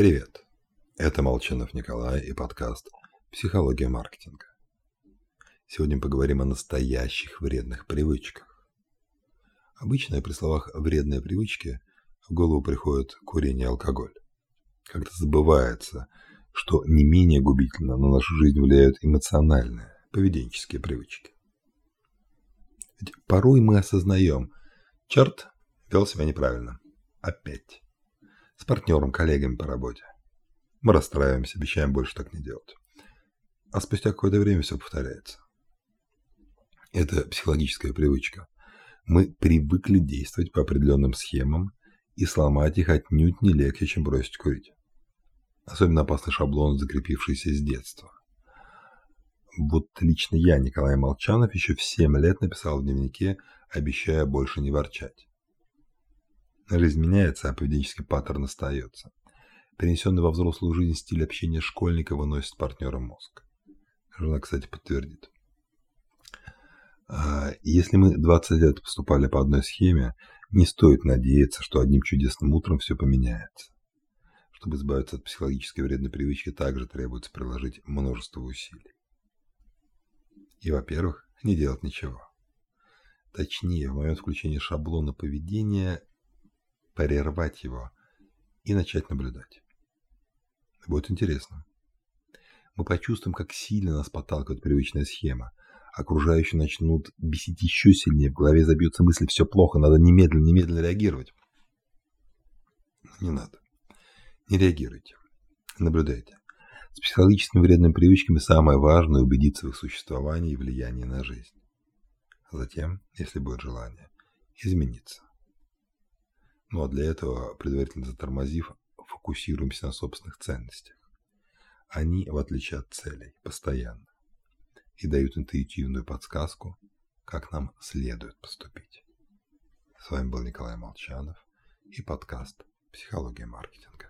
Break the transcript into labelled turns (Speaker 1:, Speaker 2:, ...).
Speaker 1: Привет! Это Молчанов Николай и подкаст «Психология маркетинга». Сегодня поговорим о настоящих вредных привычках. Обычно при словах «вредные привычки» в голову приходит курение и алкоголь. Как-то забывается, что не менее губительно на нашу жизнь влияют эмоциональные, поведенческие привычки. Ведь порой мы осознаем, черт, вел себя неправильно. Опять партнером, коллегами по работе. Мы расстраиваемся, обещаем больше так не делать. А спустя какое-то время все повторяется. Это психологическая привычка. Мы привыкли действовать по определенным схемам, и сломать их отнюдь не легче, чем бросить курить. Особенно опасный шаблон, закрепившийся с детства. Вот лично я, Николай Молчанов, еще в 7 лет написал в дневнике, обещая больше не ворчать. Жизнь меняется, а поведенческий паттерн остается. Перенесенный во взрослую жизнь стиль общения школьника выносит партнера мозг. Жена, кстати, подтвердит. А, если мы 20 лет поступали по одной схеме, не стоит надеяться, что одним чудесным утром все поменяется. Чтобы избавиться от психологической вредной привычки, также требуется приложить множество усилий. И, во-первых, не делать ничего. Точнее, в момент включения шаблона поведения прервать его и начать наблюдать. Будет интересно. Мы почувствуем, как сильно нас подталкивает привычная схема. Окружающие начнут бесить еще сильнее, в голове забьется мысль «все плохо, надо немедленно, немедленно реагировать». Не надо. Не реагируйте. Наблюдайте. С психологическими вредными привычками самое важное – убедиться в их существовании и влиянии на жизнь. Затем, если будет желание, измениться. Ну а для этого, предварительно затормозив, фокусируемся на собственных ценностях. Они, в отличие от целей, постоянно и дают интуитивную подсказку, как нам следует поступить. С вами был Николай Молчанов и подкаст «Психология маркетинга».